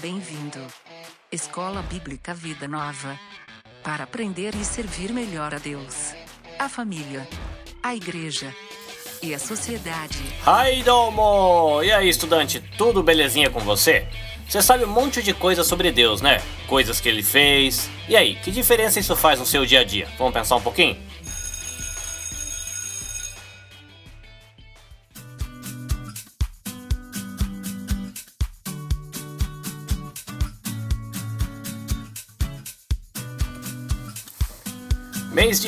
Bem-vindo. Escola Bíblica Vida Nova. Para aprender e servir melhor a Deus, a família, a igreja e a sociedade. Hi, domo! E aí, estudante, tudo belezinha com você? Você sabe um monte de coisa sobre Deus, né? Coisas que ele fez. E aí, que diferença isso faz no seu dia a dia? Vamos pensar um pouquinho?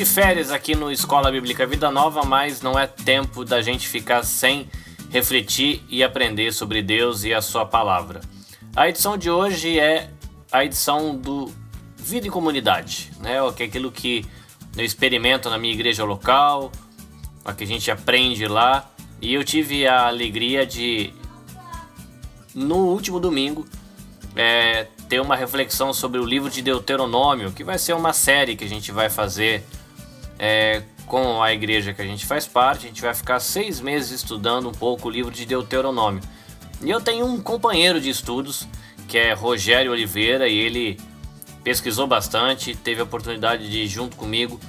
De férias aqui no Escola Bíblica Vida Nova, mas não é tempo da gente ficar sem refletir e aprender sobre Deus e a sua palavra. A edição de hoje é a edição do Vida em Comunidade, né? Que é aquilo que eu experimento na minha igreja local, o que a gente aprende lá. E eu tive a alegria de, no último domingo, é, ter uma reflexão sobre o livro de Deuteronômio, que vai ser uma série que a gente vai fazer é, com a igreja que a gente faz parte. A gente vai ficar seis meses estudando um pouco o livro de Deuteronômio. E eu tenho um companheiro de estudos que é Rogério Oliveira e ele pesquisou bastante, teve a oportunidade de junto comigo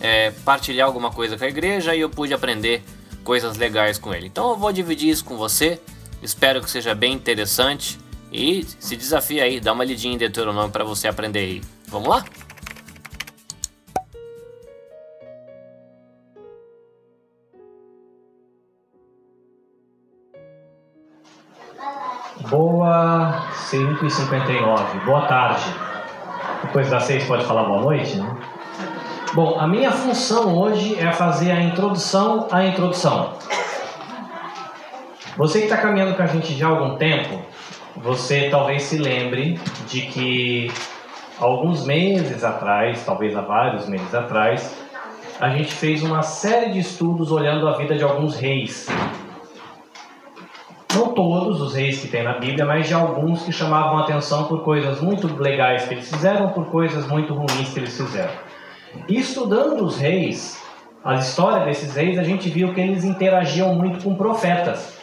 é, partilhar alguma coisa com a igreja e eu pude aprender coisas legais com ele. Então eu vou dividir isso com você. Espero que seja bem interessante. E se desafia aí, dá uma lidinha em Deuteronômio para você aprender aí. Vamos lá? Boa 5h59, boa tarde. Depois das 6 pode falar boa noite, né? Bom, a minha função hoje é fazer a introdução à introdução. Você que está caminhando com a gente já há algum tempo, você talvez se lembre de que alguns meses atrás, talvez há vários meses atrás, a gente fez uma série de estudos olhando a vida de alguns reis. Não todos os reis que tem na Bíblia, mas de alguns que chamavam atenção por coisas muito legais que eles fizeram, por coisas muito ruins que eles fizeram. E estudando os reis, a história desses reis, a gente viu que eles interagiam muito com profetas.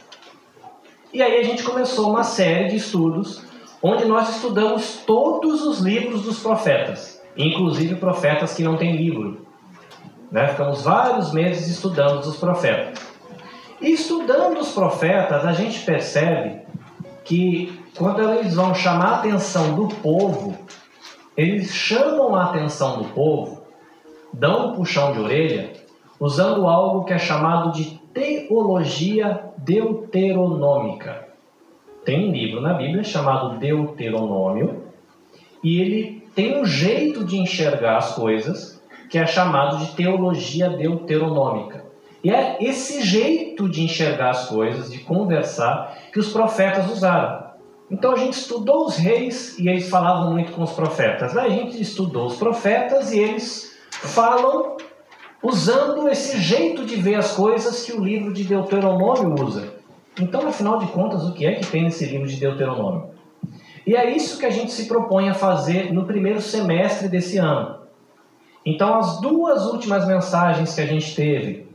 E aí a gente começou uma série de estudos onde nós estudamos todos os livros dos profetas, inclusive profetas que não têm livro. Né? Ficamos vários meses estudando os profetas. Estudando os profetas, a gente percebe que quando eles vão chamar a atenção do povo, eles chamam a atenção do povo, dão um puxão de orelha, usando algo que é chamado de teologia deuteronômica. Tem um livro na Bíblia chamado Deuteronômio e ele tem um jeito de enxergar as coisas que é chamado de teologia deuteronômica. E é esse jeito de enxergar as coisas, de conversar, que os profetas usaram. Então a gente estudou os reis e eles falavam muito com os profetas. A gente estudou os profetas e eles falam usando esse jeito de ver as coisas que o livro de Deuteronômio usa. Então, afinal de contas, o que é que tem nesse livro de Deuteronômio? E é isso que a gente se propõe a fazer no primeiro semestre desse ano. Então, as duas últimas mensagens que a gente teve,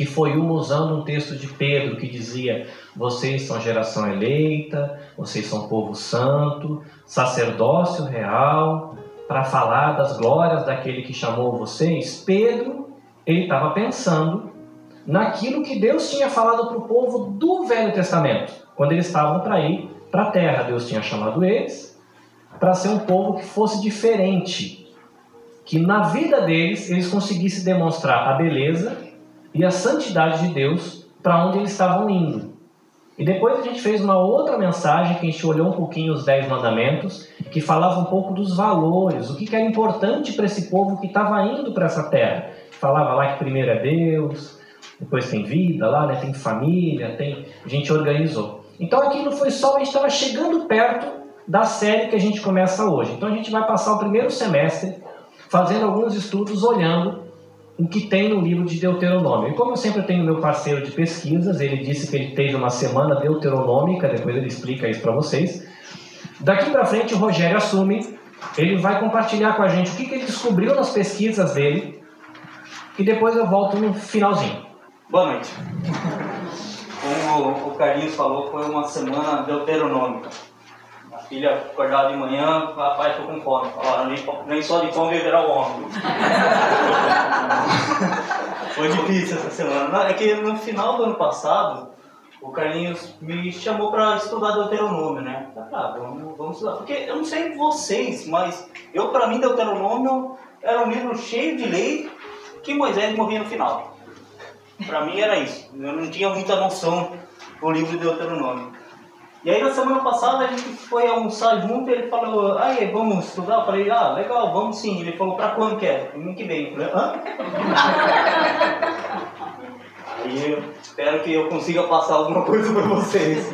que foi uma usando um texto de Pedro que dizia: Vocês são geração eleita, vocês são povo santo, sacerdócio real, para falar das glórias daquele que chamou vocês. Pedro ele estava pensando naquilo que Deus tinha falado para o povo do Velho Testamento, quando eles estavam para ir para a terra. Deus tinha chamado eles para ser um povo que fosse diferente, que na vida deles eles conseguissem demonstrar a beleza e a santidade de Deus para onde eles estavam indo. E depois a gente fez uma outra mensagem que a gente olhou um pouquinho os Dez Mandamentos, que falava um pouco dos valores, o que era importante para esse povo que estava indo para essa terra falava lá que primeiro é Deus, depois tem vida lá, né? tem família, tem. A gente organizou. Então aquilo foi só, a gente estava chegando perto da série que a gente começa hoje. Então a gente vai passar o primeiro semestre fazendo alguns estudos olhando o que tem no livro de Deuteronômio. E como eu sempre tenho meu parceiro de pesquisas, ele disse que ele teve uma semana deuteronômica, depois ele explica isso para vocês. Daqui para frente o Rogério assume, ele vai compartilhar com a gente o que, que ele descobriu nas pesquisas dele e depois eu volto no finalzinho. Boa noite. Como o Carlinhos falou, foi uma semana deuteronômica. Filha acordava de manhã, papai, tô com fome. Nem, nem só de fome viverá o homem. Foi difícil essa semana. É que no final do ano passado, o Carlinhos me chamou para estudar Deuteronômio, né? Ah, vamos, vamos estudar. Porque eu não sei vocês, mas eu, para mim, Deuteronômio era um livro cheio de lei que Moisés morria no final. Para mim era isso. Eu não tinha muita noção do livro de Deuteronômio. E aí na semana passada a gente foi almoçar junto e ele falou, aí vamos estudar? Eu falei, ah, legal, vamos sim. Ele falou, pra quando que é? Domingo que vem. Eu falei, hã? aí eu espero que eu consiga passar alguma coisa para vocês.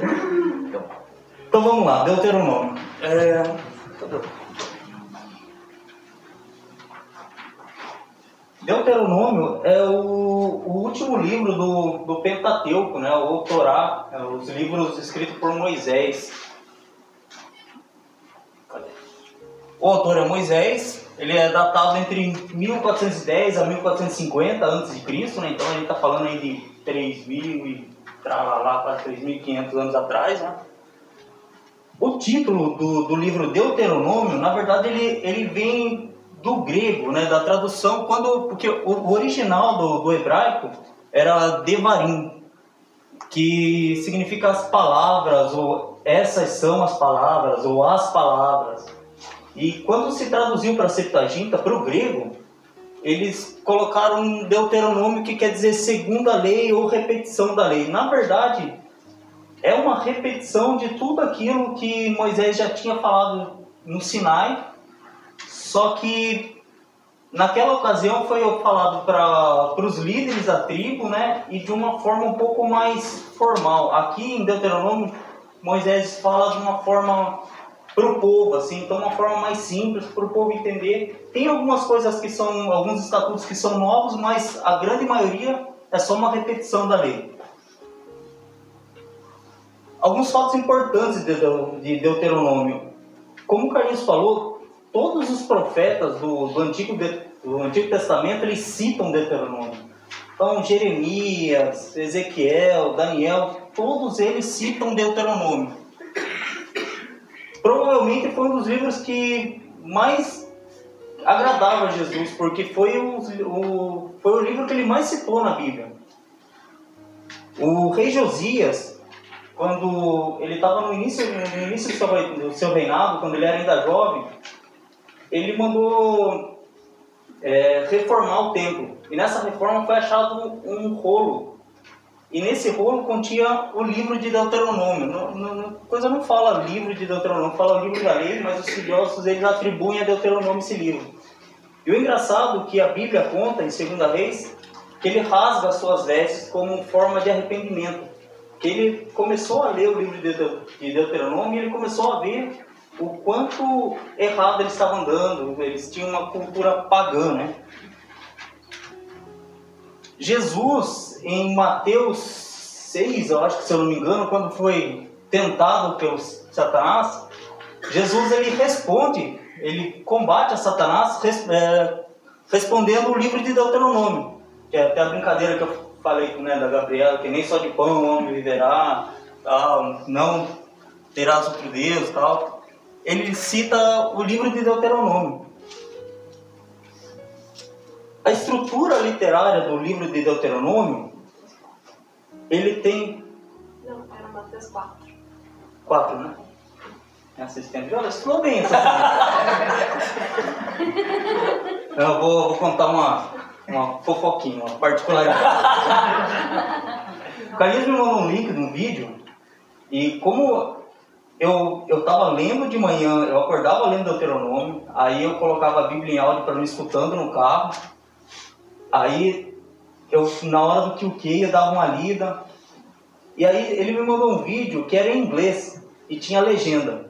Então vamos lá, Deuteronômio. É... Deuteronômio é o, o, último livro do, do Pentateuco, né? o Torá, é, os livros escritos por Moisés. O autor é Moisés, ele é datado entre 1410 a 1450 a.C., né? então a gente está falando aí de 3.000 e lá para 3.500 anos atrás. Né? O título do, do livro Deuteronômio, na verdade, ele, ele vem do grego, né, da tradução, quando porque o original do, do hebraico era devarim, que significa as palavras ou essas são as palavras ou as palavras. E quando se traduziu para Septuaginta, para o grego, eles colocaram um Deuteronômio que quer dizer segunda lei ou repetição da lei. Na verdade, é uma repetição de tudo aquilo que Moisés já tinha falado no Sinai só que naquela ocasião foi falado para os líderes da tribo, né? E de uma forma um pouco mais formal. Aqui em Deuteronômio, Moisés fala de uma forma para o povo, assim, então uma forma mais simples para o povo entender. Tem algumas coisas que são, alguns estatutos que são novos, mas a grande maioria é só uma repetição da lei. Alguns fatos importantes de Deuteronômio. Como o Carlinhos falou, todos os profetas do, do, Antigo, do Antigo Testamento eles citam Deuteronômio. Então, Jeremias, Ezequiel, Daniel, todos eles citam Deuteronômio. Provavelmente foi um dos livros que mais agradava a Jesus, porque foi o, o, foi o livro que ele mais citou na Bíblia. O rei Josias, quando ele estava no início, no início do seu, do seu reinado, quando ele era ainda jovem, ele mandou é, reformar o templo. E nessa reforma foi achado um, rolo. E nesse rolo continha o livro de Deuteronômio. Não, não, coisa não fala livro de Deuteronômio, fala livro da lei, mas os estudiosos eles atribuem a Deuteronômio esse livro. E o engraçado é que a Bíblia conta em 2 Reis que ele rasga as suas vestes como forma de arrependimento. Que ele começou a ler o livro de Deuteronômio e ele começou a ver o quanto errado eles estavam andando, eles tinham uma cultura pagã, né? Jesus, em Mateus 6, eu acho que se eu não me engano, quando foi tentado pelo Satanás, Jesus ele responde, ele combate a Satanás res, é, respondendo o livro de Deuteronômio, que é até a brincadeira que eu falei né, da Gabriela, que nem só de pão o homem viverá, tal, não terás outro Deus, tal ele cita o livro de Deuteronômio. A estrutura literária do livro de Deuteronômio, ele tem. Não, era Mateus 4. 4, né? É assistente. Olha, estudou bem essa Eu vou, vou contar uma, uma fofoquinha, uma particularidade. o Carlinhos me mandou um link de um vídeo e como eu eu estava lendo de manhã, eu acordava lendo Deuteronômio, aí eu colocava a Bíblia em áudio para mim escutando no carro, aí eu na hora do que o que eu dava uma lida, e aí ele me mandou um vídeo que era em inglês e tinha legenda.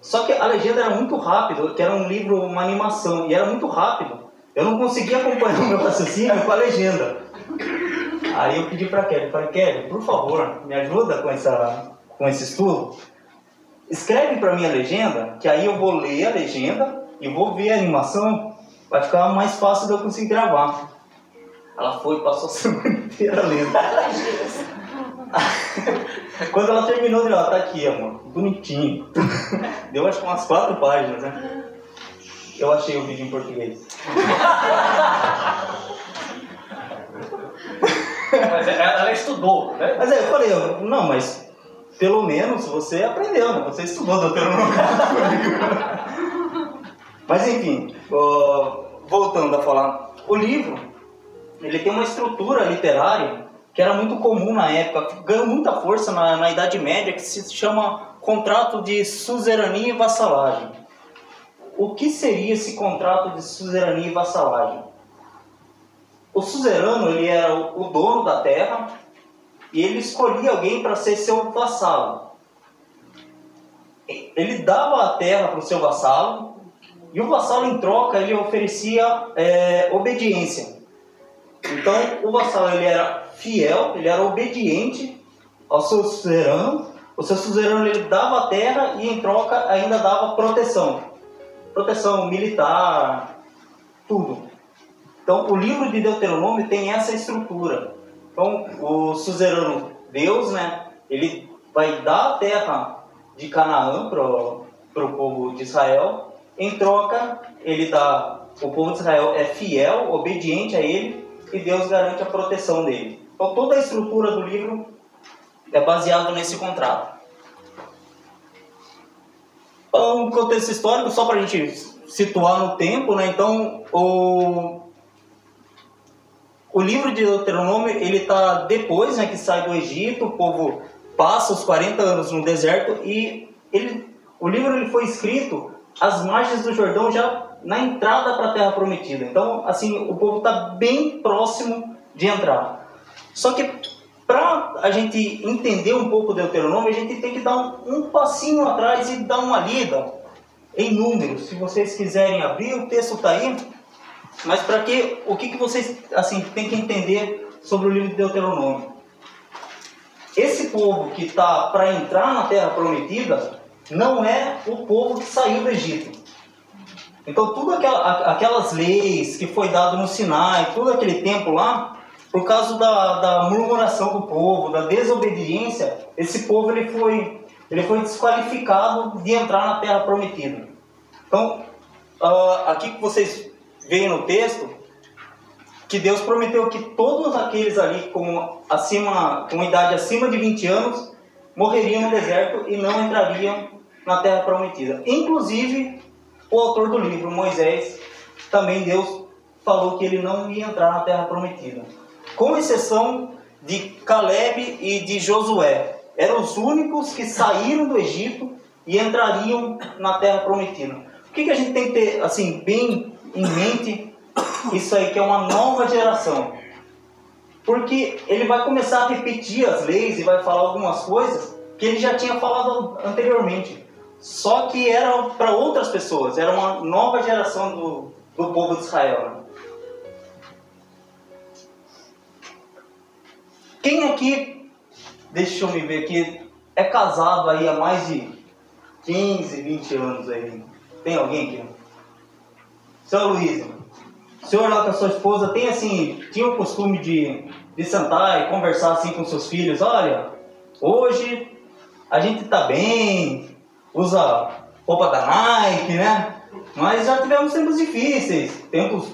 Só que a legenda era muito rápido, que era um livro, uma animação, e era muito rápido. Eu não conseguia acompanhar o meu raciocínio com a legenda. Aí eu pedi para Kelly, falei, Kelly, por favor, me ajuda com essa com esse estudo, escreve para mim a legenda, que aí eu vou ler a legenda e vou ver a animação, vai ficar mais fácil de eu conseguir gravar. Ela foi, passou a semana inteira lendo. Quando ela terminou, ele, ó, tá aqui, amor, bonitinho. Deu acho que umas quatro páginas, né? Eu achei o vídeo em português. Mas ela estudou, né? Mas aí eu falei, não, mas pelo menos você aprendeu, né? Você estudou Deuteronômio. mas enfim, voltando a falar, o livro, ele tem uma estrutura literária que era muito comum na época, ganhou muita força na, na Idade Média, que se chama contrato de suzerania e vassalagem. O que seria esse contrato de suzerania e vassalagem? O suzerano ele era o dono da terra e ele escolhia alguém para ser seu vassalo. Ele dava a terra para o seu vassalo e o vassalo em troca ele oferecia é, obediência. Então o vassalo ele era fiel, ele era obediente ao seu suzerano. O seu suzerano ele dava a terra e em troca ainda dava proteção, proteção militar, tudo. Então, o livro de Deuteronômio tem essa estrutura. Então, o suzerano Deus, né, ele vai dar a terra de Canaã para o povo de Israel. Em troca, ele dá, o povo de Israel é fiel, obediente a ele, e Deus garante a proteção dele. Então, toda a estrutura do livro é baseada nesse contrato. Então, um contexto histórico, só para a gente situar no tempo, né? Então, o, o livro de Deuteronômio, ele está depois né, que sai do Egito, o povo passa os 40 anos no deserto e ele, o livro ele foi escrito às margens do Jordão, já na entrada para a Terra Prometida. Então, assim, o povo está bem próximo de entrar. Só que para a gente entender um pouco Deuteronômio, a gente tem que dar um, um passinho atrás e dar uma lida em números. Se vocês quiserem abrir, o texto está aí. Mas para que o que, que vocês assim têm que entender sobre o livro de Deuteronômio? Esse povo que está para entrar na Terra Prometida não é o povo que saiu do Egito. Então, tudo aquela, aquelas leis que foi dado no Sinai, todo aquele tempo lá, por causa da, da murmuração do povo, da desobediência, esse povo ele foi, ele foi desqualificado de entrar na Terra Prometida. Então, uh, aqui que vocês veem no texto, que Deus prometeu que todos aqueles ali com, acima, com idade acima de 20 anos morreriam no deserto e não entrariam na terra prometida. Inclusive, o autor do livro, Moisés, também Deus falou que ele não ia entrar na terra prometida. Com exceção de Caleb e de Josué. Eram os únicos que saíram do Egito e entrariam na terra prometida. O que, que a gente tem que ter assim, bem em mente isso aí que é uma nova geração. Porque ele vai começar a repetir as leis e vai falar algumas coisas que ele já tinha falado anteriormente. Só que era para outras pessoas, era uma nova geração do, do povo de Israel. Né? Quem aqui, deixa eu me ver aqui, é casado aí há mais de 15, 20 anos aí? Tem alguém aqui? Seu Luiz, o senhor lá com a sua esposa tem assim, tinha o costume de, de sentar e conversar assim com seus filhos, olha, hoje a gente tá bem, usa roupa da Nike, né? Mas já tivemos tempos difíceis, tempos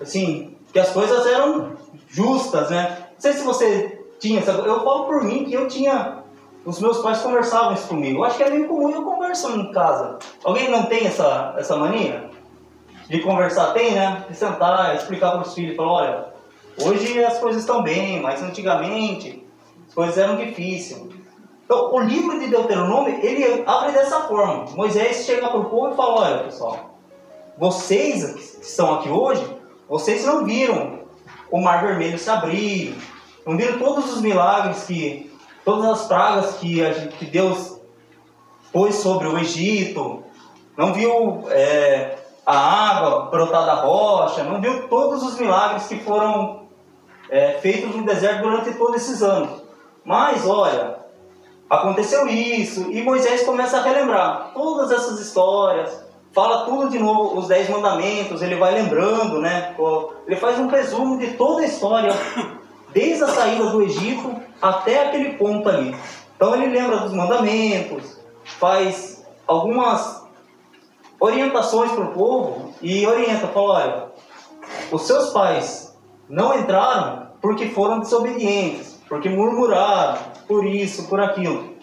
assim, que as coisas eram justas, né? Não sei se você tinha essa. Eu falo por mim que eu tinha. Os meus pais conversavam isso comigo. Eu acho que é meio comum eu converso em casa. Alguém não tem essa, essa mania? De conversar? Tem, né? De sentar, explicar para os filhos, falar, olha, hoje as coisas estão bem, mas antigamente as coisas eram difíceis. Então, o livro de Deuteronômio, ele abre dessa forma. Moisés chega para o povo e fala, olha, pessoal, vocês que estão aqui hoje, vocês não viram o mar vermelho se abrir, não viram todos os milagres que, todas as pragas que, que Deus pôs sobre o Egito, não viu é, a água brotar da rocha, não viu todos os milagres que foram é, feitos no deserto durante todos esses anos. Mas olha, aconteceu isso, e Moisés começa a relembrar todas essas histórias, fala tudo de novo, os dez mandamentos, ele vai lembrando, né? Ele faz um resumo de toda a história desde a saída do Egito até aquele ponto ali. Então ele lembra dos mandamentos, faz algumas orientações para o povo e orienta, fala, olha, os seus pais não entraram porque foram desobedientes, porque murmuraram, por isso, por aquilo.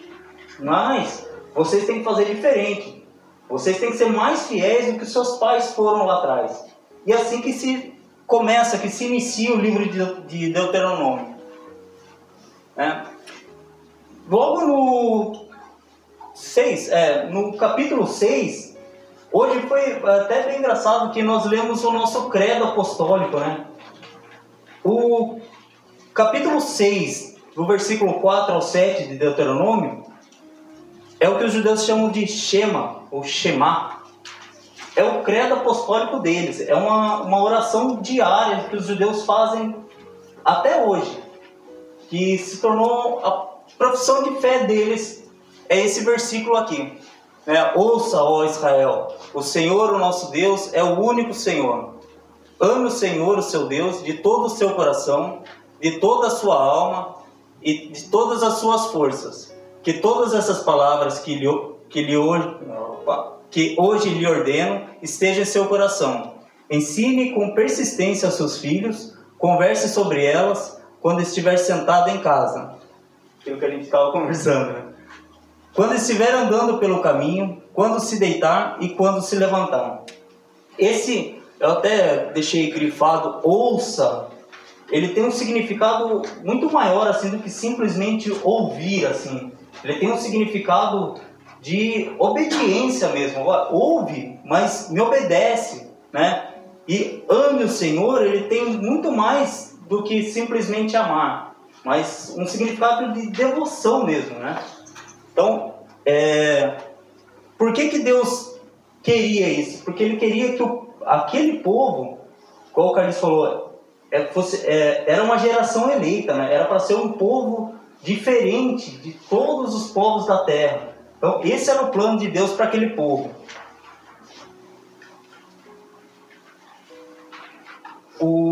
Mas vocês têm que fazer diferente. Vocês têm que ser mais fiéis do que seus pais foram lá atrás. E é assim que se começa, que se inicia o livro de Deuteronômio. É. Logo no 6, é, no capítulo 6, hoje foi até bem engraçado que nós lemos o nosso credo apostólico, né? O capítulo 6, do versículo 4 ao 7 de Deuteronômio, é o que os judeus chamam de Shema, ou Shema. É o credo apostólico deles, é uma, uma oração diária que os judeus fazem até hoje, que se tornou a profissão de fé deles, é esse versículo aqui. É, Ouça, ó Israel, o Senhor, o nosso Deus, é o único Senhor. Ame o Senhor, o seu Deus, de todo o seu coração, de toda a sua alma e de todas as suas forças. Que todas essas palavras que, lhe, que, lhe hoje, que hoje lhe ordeno estejam em seu coração. Ensine com persistência aos seus filhos, converse sobre elas quando estiver sentado em casa. Aquilo que a gente estava conversando, né? Quando estiver andando pelo caminho, quando se deitar e quando se levantar. Esse, eu até deixei grifado, ouça ele tem um significado muito maior assim do que simplesmente ouvir assim. Ele tem um significado de obediência mesmo. Ouve, mas me obedece, né? E ame o Senhor, ele tem muito mais do que simplesmente amar, mas um significado de devoção mesmo, né? Então, é... por que que Deus queria isso? Porque ele queria que o... aquele povo, como o Carlos falou, é, fosse, é, era uma geração eleita, né? era para ser um povo diferente de todos os povos da terra. Então, esse era o plano de Deus para aquele povo. O...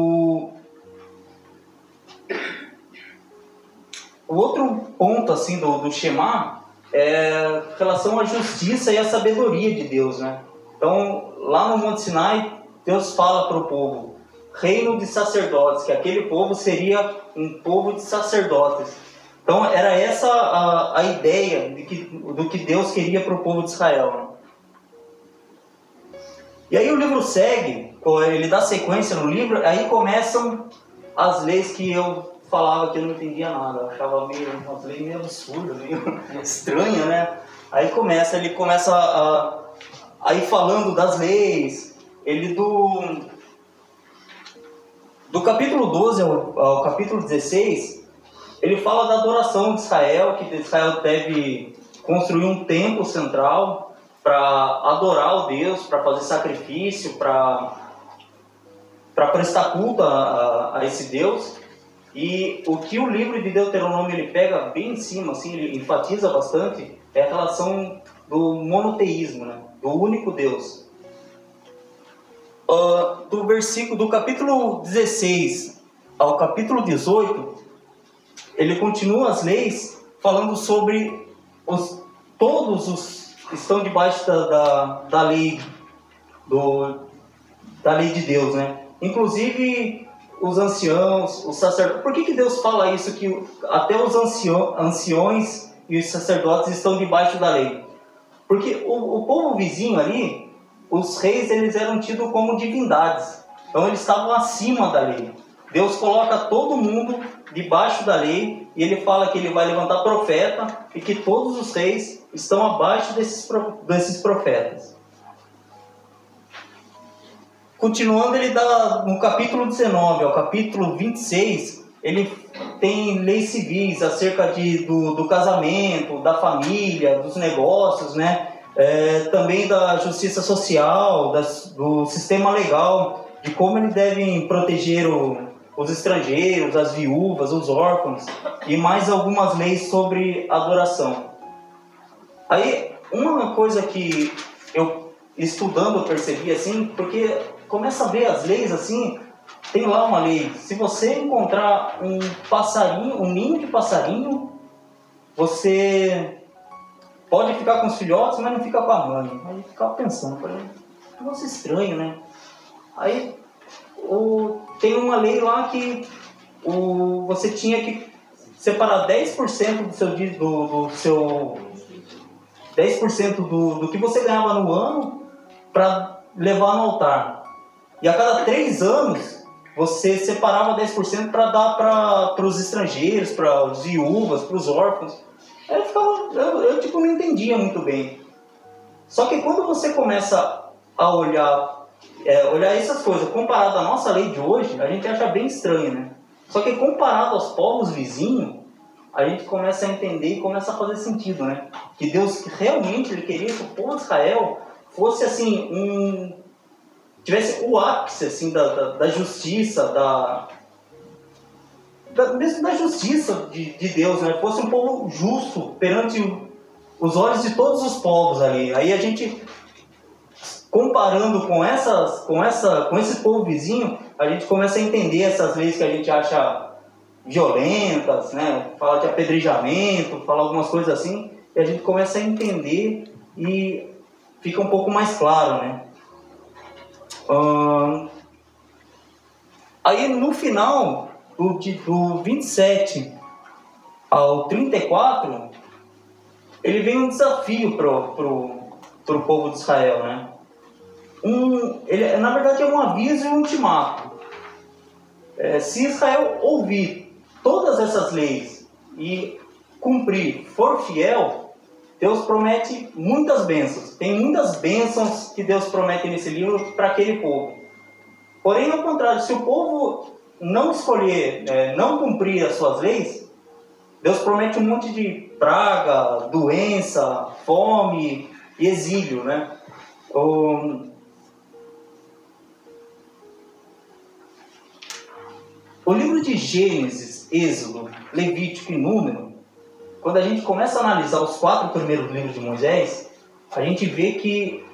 o outro ponto assim do, do Shema é relação à justiça e à sabedoria de Deus, né? Então, lá no Monte Sinai, Deus fala para o povo: reino de sacerdotes, que aquele povo seria um povo de sacerdotes. Então era essa a, a ideia de que, do que Deus queria para o povo de Israel. Né? E aí o livro segue, ele dá sequência no livro, aí começam as leis que eu falava que eu não entendia nada, eu achava meio, umas leis meio absurdas, meio estranha, né? Aí começa, ele começa a, a ir falando das leis, ele do do capítulo 12 ao, ao capítulo 16, ele fala da adoração de Israel, que Israel deve construir um templo central para adorar o Deus, para fazer sacrifício, para para prestar culto a, a, a, esse Deus. E o que o livro de Deuteronômio ele pega bem em cima, assim, ele enfatiza bastante, é a relação do monoteísmo, né? do único Deus uh, do versículo do capítulo 16 ao capítulo 18, ele continua as leis falando sobre os, todos os que estão debaixo da, da, da lei do, da lei de Deus, né? Inclusive os anciãos, os sacerdotes. Por que, que Deus fala isso que até os anciões e os sacerdotes estão debaixo da lei? Porque o, o povo vizinho ali os reis eles eram tidos como divindades. Então eles estavam acima da lei. Deus coloca todo mundo debaixo da lei e ele fala que ele vai levantar profeta e que todos os reis estão abaixo desses, desses profetas. Continuando, ele dá no capítulo 19 ao capítulo 26, ele tem leis civis acerca de, do, do casamento, da família, dos negócios, né? é, também da justiça social, das, do sistema legal, de como eles devem proteger o, os estrangeiros, as viúvas, os órfãos e mais algumas leis sobre adoração. Aí, uma coisa que eu estudando percebi assim, porque começa a ver as leis assim, tem lá uma lei. Se você encontrar um passarinho, um ninho de passarinho, você pode ficar com os filhotes, mas não fica com a mãe. Aí ficava pensando, falei, negócio estranho, né? Aí o, tem uma lei lá que o, você tinha que separar 10% do seu, do, do seu 10% do, do que você ganhava no ano para levar no altar. E a cada três anos você separava 10% para dar para os estrangeiros, para os viúvas, para os órfãos. Aí eu, ficava, eu, eu tipo, não entendia muito bem. Só que quando você começa a olhar, é, olhar essas coisas comparado à nossa lei de hoje, a gente acha bem estranho, né? Só que comparado aos povos vizinhos, a gente começa a entender e começa a fazer sentido, né? Que Deus realmente ele queria que o povo de Israel fosse assim um tivesse o ápice assim da, da, da justiça, da, da, mesmo da justiça de, de Deus, né? Fosse um povo justo perante os olhos de todos os povos ali. Aí a gente comparando com essas, com essa, com esse povo vizinho, a gente começa a entender essas leis que a gente acha violentas, né? Fala de apedrejamento, fala algumas coisas assim, e a gente começa a entender e fica um pouco mais claro, né? Aí no final do, do 27 ao 34, ele vem um desafio pro, pro, pro povo de Israel, né? Um, ele, na verdade é um aviso e um ultimato. É, se Israel ouvir todas essas leis e cumprir, for fiel, Deus promete muitas bênçãos. Tem muitas bênçãos que Deus promete nesse livro para aquele povo. Porém, ao contrário, se o povo não escolher, é, não cumprir as suas leis, Deus promete um monte de praga, doença, fome e exílio, né? O, o livro de Gênesis, Êxodo, Levítico e Número quando a gente começa a analisar os quatro primeiros livros de Moisés, a gente vê que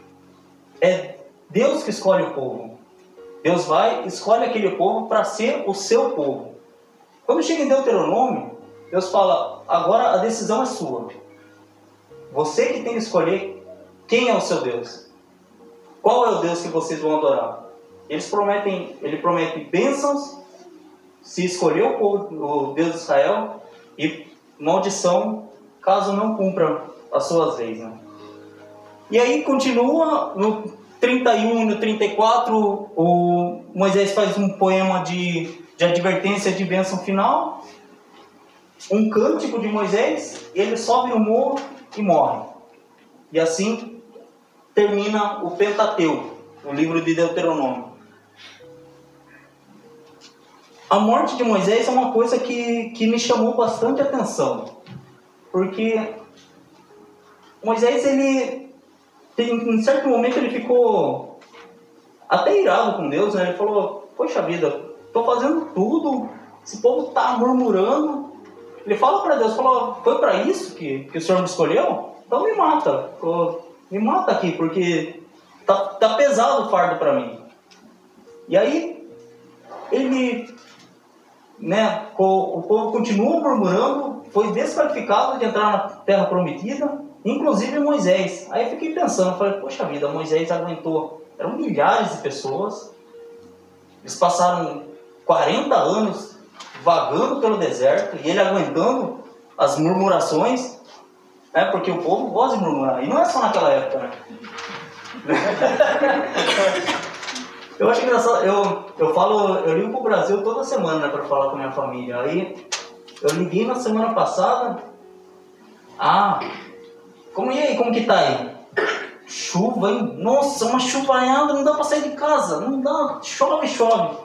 é Deus que escolhe o povo. Deus vai, escolhe aquele povo para ser o seu povo. Quando chega em Deuteronômio, Deus fala: agora a decisão é sua. Você que tem que escolher quem é o seu Deus. Qual é o Deus que vocês vão adorar? Eles prometem, ele promete bênçãos se escolher o, povo, o Deus de Israel e maldição caso não cumpra as suas leis. Né? E aí continua no 31 e no 34, o Moisés faz um poema de, de advertência de bênção final, um cântico de Moisés, ele sobe no morro e morre. E assim termina o Pentateuco, o livro de Deuteronômio. A morte de Moisés é uma coisa que, que me chamou bastante atenção, porque Moisés, ele, em certo momento, ele ficou até irado com Deus, né? Ele falou: Poxa vida, estou fazendo tudo, esse povo está murmurando. Ele fala para Deus: falou, Foi para isso que, que o Senhor me escolheu? Então me mata, me mata aqui, porque tá, tá pesado o fardo para mim. E aí ele né, o povo continua murmurando, foi desqualificado de entrar na terra prometida, inclusive Moisés. Aí eu fiquei pensando, falei, poxa vida, Moisés aguentou, eram milhares de pessoas, eles passaram 40 anos vagando pelo deserto e ele aguentando as murmurações, né, porque o povo gosta de murmurar, e não é só naquela época, né? Eu acho engraçado, eu, eu falo, eu ligo pro Brasil toda semana né, para falar com minha família. Aí eu liguei na semana passada. Ah, como e aí, como que tá aí? Chuva, hein? Nossa, uma chuvaiada, não dá pra sair de casa, não dá, chove, chove.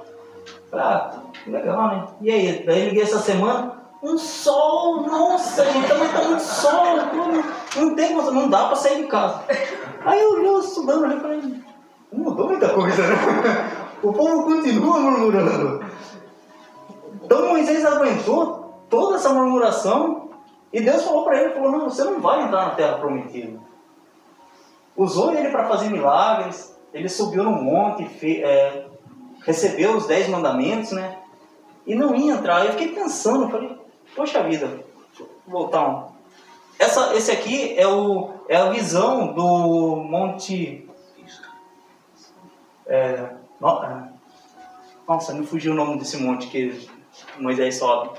Ah, legal, né? E aí, daí liguei essa semana, um sol, nossa, gente, também tá muito sol, não, não tem, não dá pra sair de casa. Aí eu olhei estudando, eu falei, não mudou muita coisa, né? O povo continua murmurando. Então Moisés aguentou toda essa murmuração e Deus falou para ele, falou, não, você não vai entrar na terra prometida. Usou ele para fazer milagres, ele subiu no monte, é, recebeu os dez mandamentos, né? E não ia entrar. Eu fiquei pensando, falei, poxa vida, voltar um. Essa, esse aqui é, o, é a visão do Monte. É, no- é, nossa, me fugiu o nome desse monte que Moisés sobe.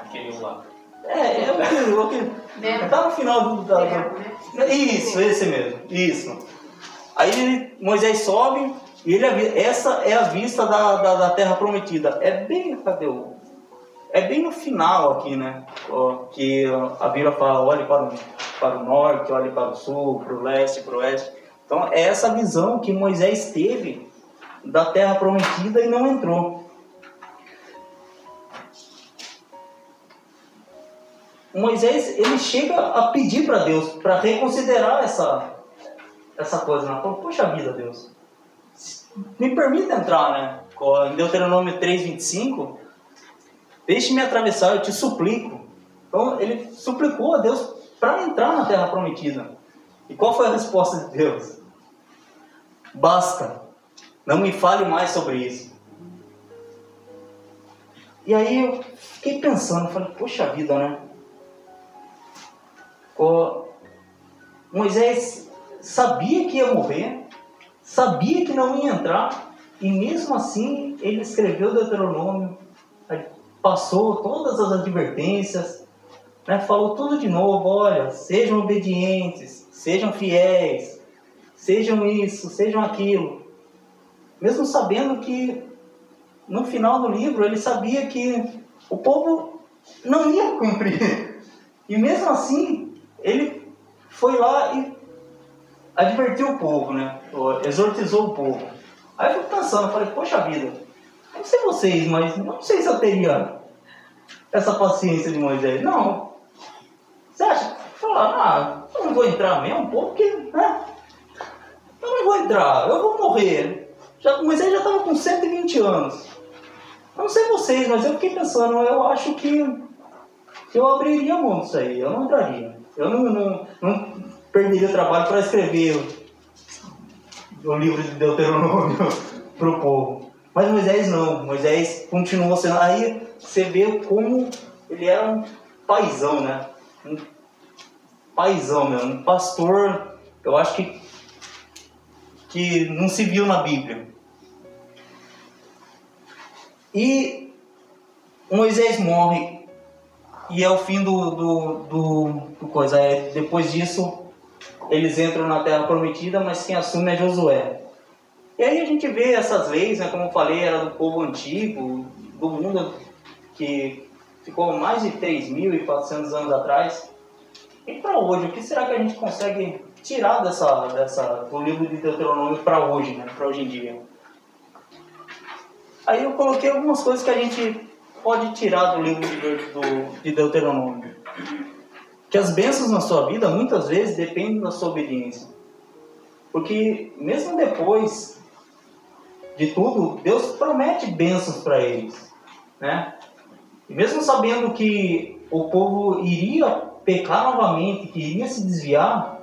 Aquele lá. É, é o que. o que tá no final do. Da, do- isso, esse mesmo. Isso. Aí Moisés sobe e ele essa é a vista da, da, da terra prometida. É bem. Cadê o. É bem no final aqui, né? Que a Bíblia fala, olhe para o, para o norte, olhe para o sul, para o leste, para o oeste. Então é essa visão que Moisés teve da terra prometida e não entrou. Moisés ele chega a pedir para Deus para reconsiderar essa essa coisa, né? Poxa vida, Deus, me permita entrar, né? Em Deuteronômio 3:25, deixe-me atravessar, eu te suplico. Então ele suplicou a Deus para entrar na Terra Prometida. E qual foi a resposta de Deus? Basta, não me fale mais sobre isso. E aí eu fiquei pensando, falei, poxa vida, né? Moisés sabia que ia morrer, sabia que não ia entrar, e mesmo assim ele escreveu Deuteronômio, passou todas as advertências, né, falou tudo de novo: olha, sejam obedientes, sejam fiéis, sejam isso, sejam aquilo. Mesmo sabendo que no final do livro ele sabia que o povo não ia cumprir. E mesmo assim, ele foi lá e advertiu o povo, né? Ou Exortizou o povo. Aí eu fico pensando, falei, poxa vida, não sei vocês, mas não sei se eu teria essa paciência de Moisés. Não. Você acha? Falar, ah, eu não vou entrar mesmo, pô, porque, né? Eu não vou entrar, eu vou morrer. Já, Moisés já estava com 120 anos. Eu não sei vocês, mas eu fiquei pensando, eu acho que eu abriria mão disso aí, eu não entraria. Eu não, não, não perderia trabalho para escrever o, livro de Deuteronômio para o povo. Mas Moisés não, Moisés continuou sendo. Aí você vê como ele era um paizão, né? Um paizão mesmo, um pastor, eu acho que, que não se viu na Bíblia. E Moisés morre e é o fim do, do, do, do coisa. É, depois disso, eles entram na Terra Prometida, mas quem assume é Josué. E aí a gente vê essas leis, né, como eu falei, era do povo antigo, do mundo que ficou mais de 3.400 anos atrás. E para hoje, o que será que a gente consegue tirar dessa, dessa, do livro de Deuteronômio para hoje, né, para hoje em dia? Aí eu coloquei algumas coisas que a gente pode tirar do livro de, do, de Deuteronômio. Que as bênçãos na sua vida muitas vezes dependem da sua obediência. Porque mesmo depois de tudo, Deus promete bênçãos para eles. Né? E mesmo sabendo que o povo iria pecar novamente, que iria se desviar,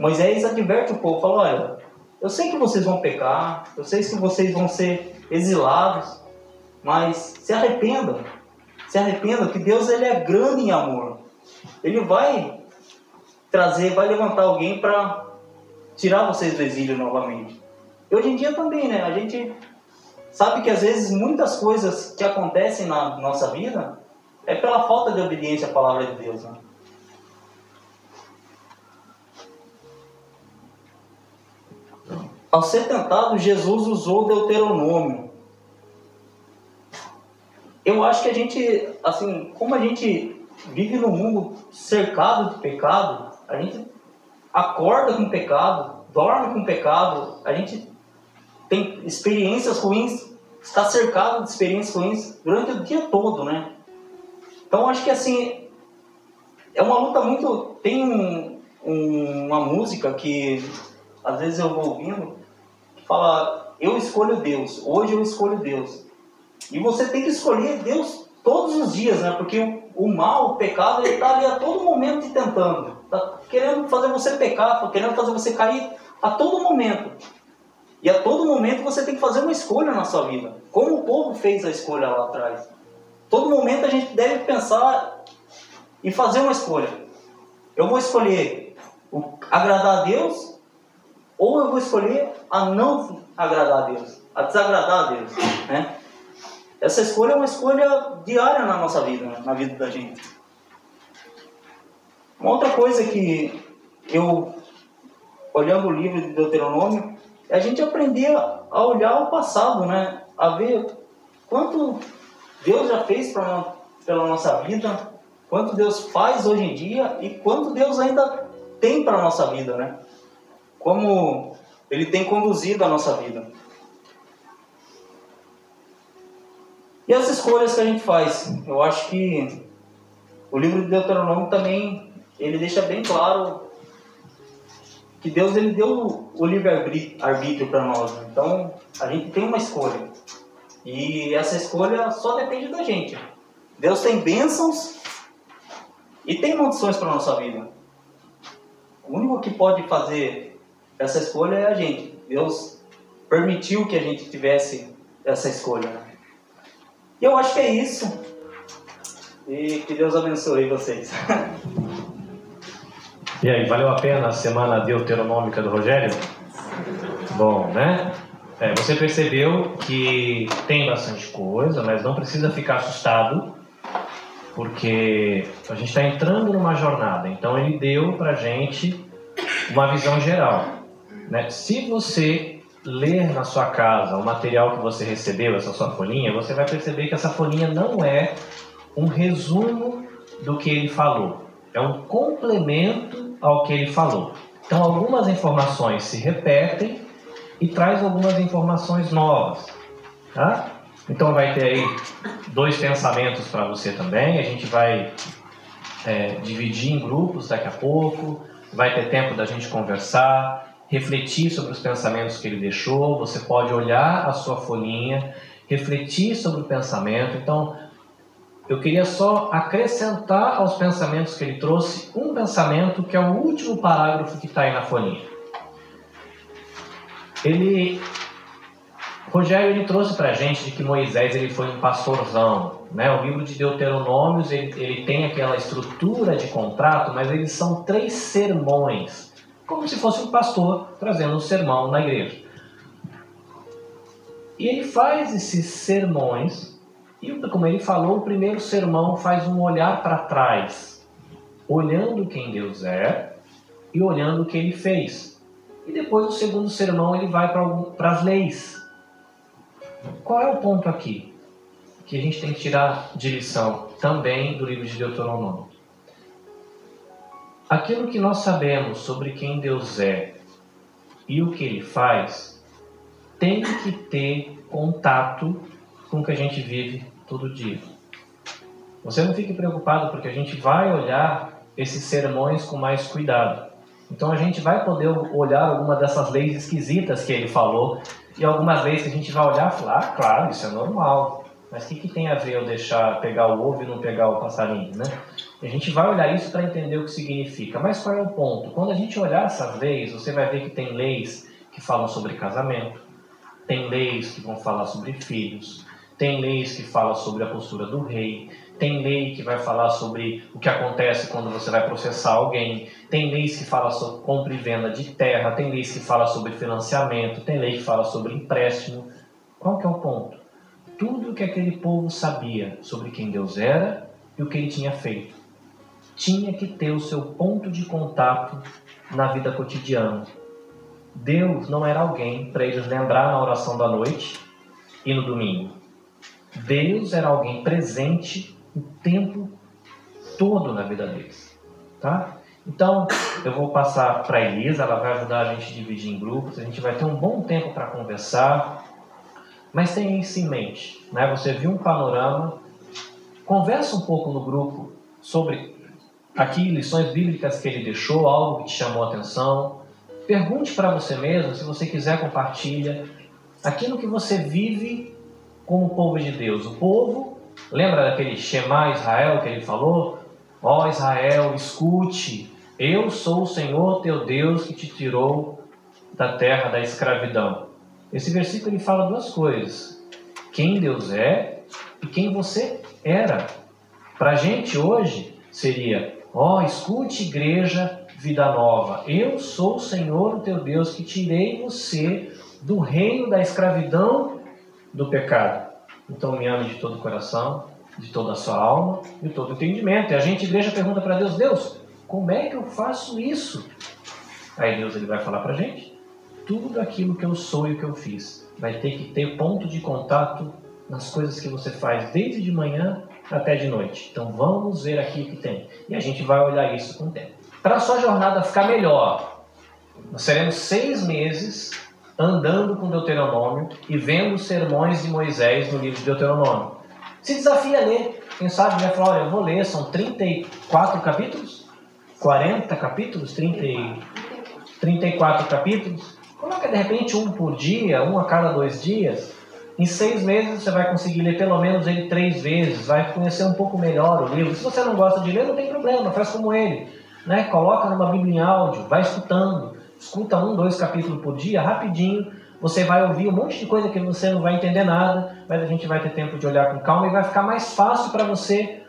Moisés adverte o povo, fala, olha, eu sei que vocês vão pecar, eu sei que vocês vão ser exilados, mas se arrependam. Se arrependam que Deus ele é grande em amor. Ele vai trazer, vai levantar alguém para tirar vocês do exílio novamente. E hoje em dia também, né? A gente sabe que às vezes muitas coisas que acontecem na nossa vida é pela falta de obediência à palavra de Deus. Né? Ao ser tentado, Jesus usou Deuteronômio. Eu acho que a gente, assim, como a gente vive num mundo cercado de pecado, a gente acorda com pecado, dorme com pecado, a gente tem experiências ruins, está cercado de experiências ruins durante o dia todo, né? Então acho que assim é uma luta muito. Tem um, um, uma música que às vezes eu vou ouvindo fala: Eu escolho Deus, hoje eu escolho Deus. E você tem que escolher Deus todos os dias, né? Porque o, o mal, o pecado, ele está ali a todo momento te tentando. Está querendo fazer você pecar, tá querendo fazer você cair a todo momento. E a todo momento você tem que fazer uma escolha na sua vida. Como o povo fez a escolha lá atrás. Todo momento a gente deve pensar e fazer uma escolha. Eu vou escolher agradar a Deus ou eu vou escolher a não agradar a Deus, a desagradar a Deus, né? Essa escolha é uma escolha diária na nossa vida, né? na vida da gente. Uma outra coisa que eu, olhando o livro de Deuteronômio, é a gente aprender a olhar o passado, né? A ver quanto Deus já fez pra, pela nossa vida, quanto Deus faz hoje em dia e quanto Deus ainda tem para nossa vida, né? Como Ele tem conduzido a nossa vida. E as escolhas que a gente faz? Eu acho que o livro de Deuteronômio também ele deixa bem claro que Deus ele deu o livre arbítrio para nós. Então a gente tem uma escolha e essa escolha só depende da gente. Deus tem bênçãos e tem maldições para nossa vida. O único que pode fazer essa escolha é a gente. Deus permitiu que a gente tivesse essa escolha. E eu acho que é isso. E que Deus abençoe vocês. E aí, valeu a pena a semana deuteronômica do Rogério? Bom, né? É, você percebeu que tem bastante coisa, mas não precisa ficar assustado, porque a gente está entrando numa jornada. Então, ele deu para gente uma visão geral. Né? Se você ler na sua casa o material que você recebeu, essa sua folhinha, você vai perceber que essa folhinha não é um resumo do que ele falou, é um complemento ao que ele falou. Então, algumas informações se repetem e traz algumas informações novas, tá? Então, vai ter aí dois pensamentos para você também. A gente vai é, dividir em grupos daqui a pouco. Vai ter tempo da gente conversar refletir sobre os pensamentos que ele deixou, você pode olhar a sua folhinha, refletir sobre o pensamento. Então, eu queria só acrescentar aos pensamentos que ele trouxe um pensamento que é o último parágrafo que está aí na folhinha. Ele, Rogério, ele trouxe para a gente de que Moisés ele foi um pastorzão, né? O livro de Deuteronômios ele, ele tem aquela estrutura de contrato, mas eles são três sermões como se fosse um pastor trazendo um sermão na igreja. E ele faz esses sermões, e como ele falou, o primeiro sermão faz um olhar para trás, olhando quem Deus é e olhando o que ele fez. E depois o segundo sermão ele vai para as leis. Qual é o ponto aqui? Que a gente tem que tirar de lição também do livro de Deuteronômio. Aquilo que nós sabemos sobre quem Deus é e o que Ele faz tem que ter contato com o que a gente vive todo dia. Você não fique preocupado porque a gente vai olhar esses sermões com mais cuidado. Então a gente vai poder olhar alguma dessas leis esquisitas que ele falou e algumas leis que a gente vai olhar e falar, ah, claro, isso é normal. Mas o que, que tem a ver eu deixar pegar o ovo e não pegar o passarinho, né? A gente vai olhar isso para entender o que significa. Mas qual é o ponto? Quando a gente olhar essas leis, você vai ver que tem leis que falam sobre casamento, tem leis que vão falar sobre filhos, tem leis que falam sobre a postura do rei, tem lei que vai falar sobre o que acontece quando você vai processar alguém, tem leis que falam sobre compra e venda de terra, tem leis que falam sobre financiamento, tem lei que fala sobre empréstimo. Qual que é o ponto? Tudo o que aquele povo sabia sobre quem Deus era e o que ele tinha feito tinha que ter o seu ponto de contato na vida cotidiana. Deus não era alguém para eles lembrar na oração da noite e no domingo. Deus era alguém presente o tempo todo na vida deles, tá? Então, eu vou passar para a Elisa, ela vai ajudar a gente a dividir em grupos, a gente vai ter um bom tempo para conversar, mas tenha isso em mente, né? Você viu um panorama, conversa um pouco no grupo sobre aqui lições bíblicas que ele deixou, algo que te chamou a atenção. Pergunte para você mesmo, se você quiser compartilha aquilo que você vive como povo de Deus. O povo, lembra daquele Shema Israel que ele falou? Ó oh, Israel, escute, eu sou o Senhor teu Deus que te tirou da terra da escravidão. Esse versículo ele fala duas coisas: quem Deus é e quem você era. Para a gente hoje seria: ó, oh, escute, igreja, vida nova. Eu sou o Senhor, o teu Deus, que tirei você do reino da escravidão do pecado. Então me ame de todo o coração, de toda a sua alma de todo o entendimento. E a gente, igreja, pergunta para Deus: Deus, como é que eu faço isso? Aí Deus ele vai falar para a gente: tudo aquilo que eu sou e o que eu fiz vai ter que ter ponto de contato nas coisas que você faz desde de manhã até de noite. Então vamos ver aqui o que tem. E a gente vai olhar isso com o tempo. Para a sua jornada ficar melhor, nós seremos seis meses andando com Deuteronômio e vendo os sermões de Moisés no livro de Deuteronômio. Se desafia a ler. Quem sabe vai falar, olha, eu vou ler, são 34 capítulos? 40 capítulos? 30, 34 capítulos? Coloca de repente um por dia, um a cada dois dias. Em seis meses você vai conseguir ler pelo menos ele três vezes, vai conhecer um pouco melhor o livro. Se você não gosta de ler, não tem problema, faz como ele. Né? Coloca numa Bíblia em áudio, vai escutando. Escuta um, dois capítulos por dia, rapidinho. Você vai ouvir um monte de coisa que você não vai entender nada, mas a gente vai ter tempo de olhar com calma e vai ficar mais fácil para você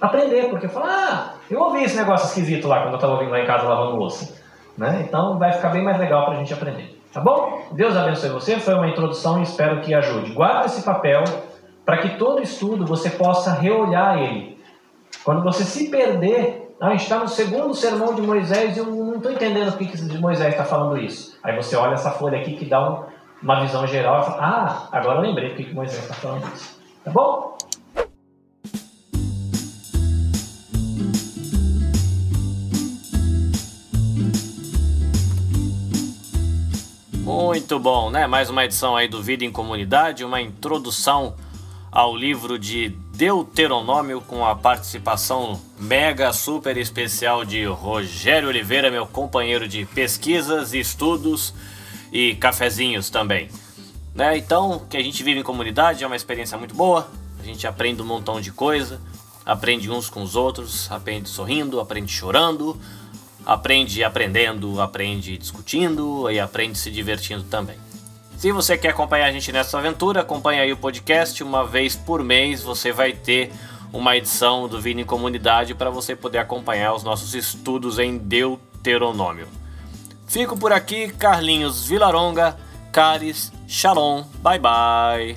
aprender, porque fala, ah, eu ouvi esse negócio esquisito lá quando eu estava ouvindo lá em casa lavando louça. Né? Então vai ficar bem mais legal para a gente aprender. Tá bom? Deus abençoe você. Foi uma introdução e espero que ajude. Guarda esse papel para que todo estudo você possa reolhar ele. Quando você se perder, ah, a gente está no segundo sermão de Moisés e eu não estou entendendo o que, que Moisés está falando isso. Aí você olha essa folha aqui que dá um, uma visão geral e fala: Ah, agora eu lembrei que, que Moisés está falando isso. Tá bom? Muito bom, né? Mais uma edição aí do Vida em Comunidade, uma introdução ao livro de Deuteronômio com a participação mega super especial de Rogério Oliveira, meu companheiro de pesquisas, estudos e cafezinhos também. Né? Então, que a gente vive em comunidade é uma experiência muito boa, a gente aprende um montão de coisa, aprende uns com os outros, aprende sorrindo, aprende chorando, aprende aprendendo, aprende discutindo e aprende se divertindo também. Se você quer acompanhar a gente nessa aventura, acompanhe aí o podcast. Uma vez por mês você vai ter uma edição do Vini Comunidade para você poder acompanhar os nossos estudos em Deuteronômio. Fico por aqui, Carlinhos Vilaronga, Caris, Shalom, bye bye.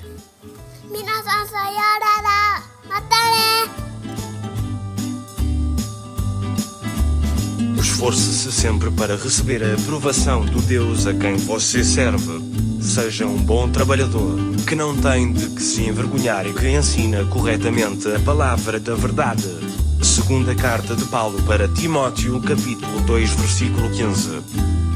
Esforce-se sempre para receber a aprovação do Deus a quem você serve. Seja um bom trabalhador, que não tem de que se envergonhar e que ensina corretamente a palavra da verdade. Segunda carta de Paulo para Timóteo, capítulo 2, versículo 15.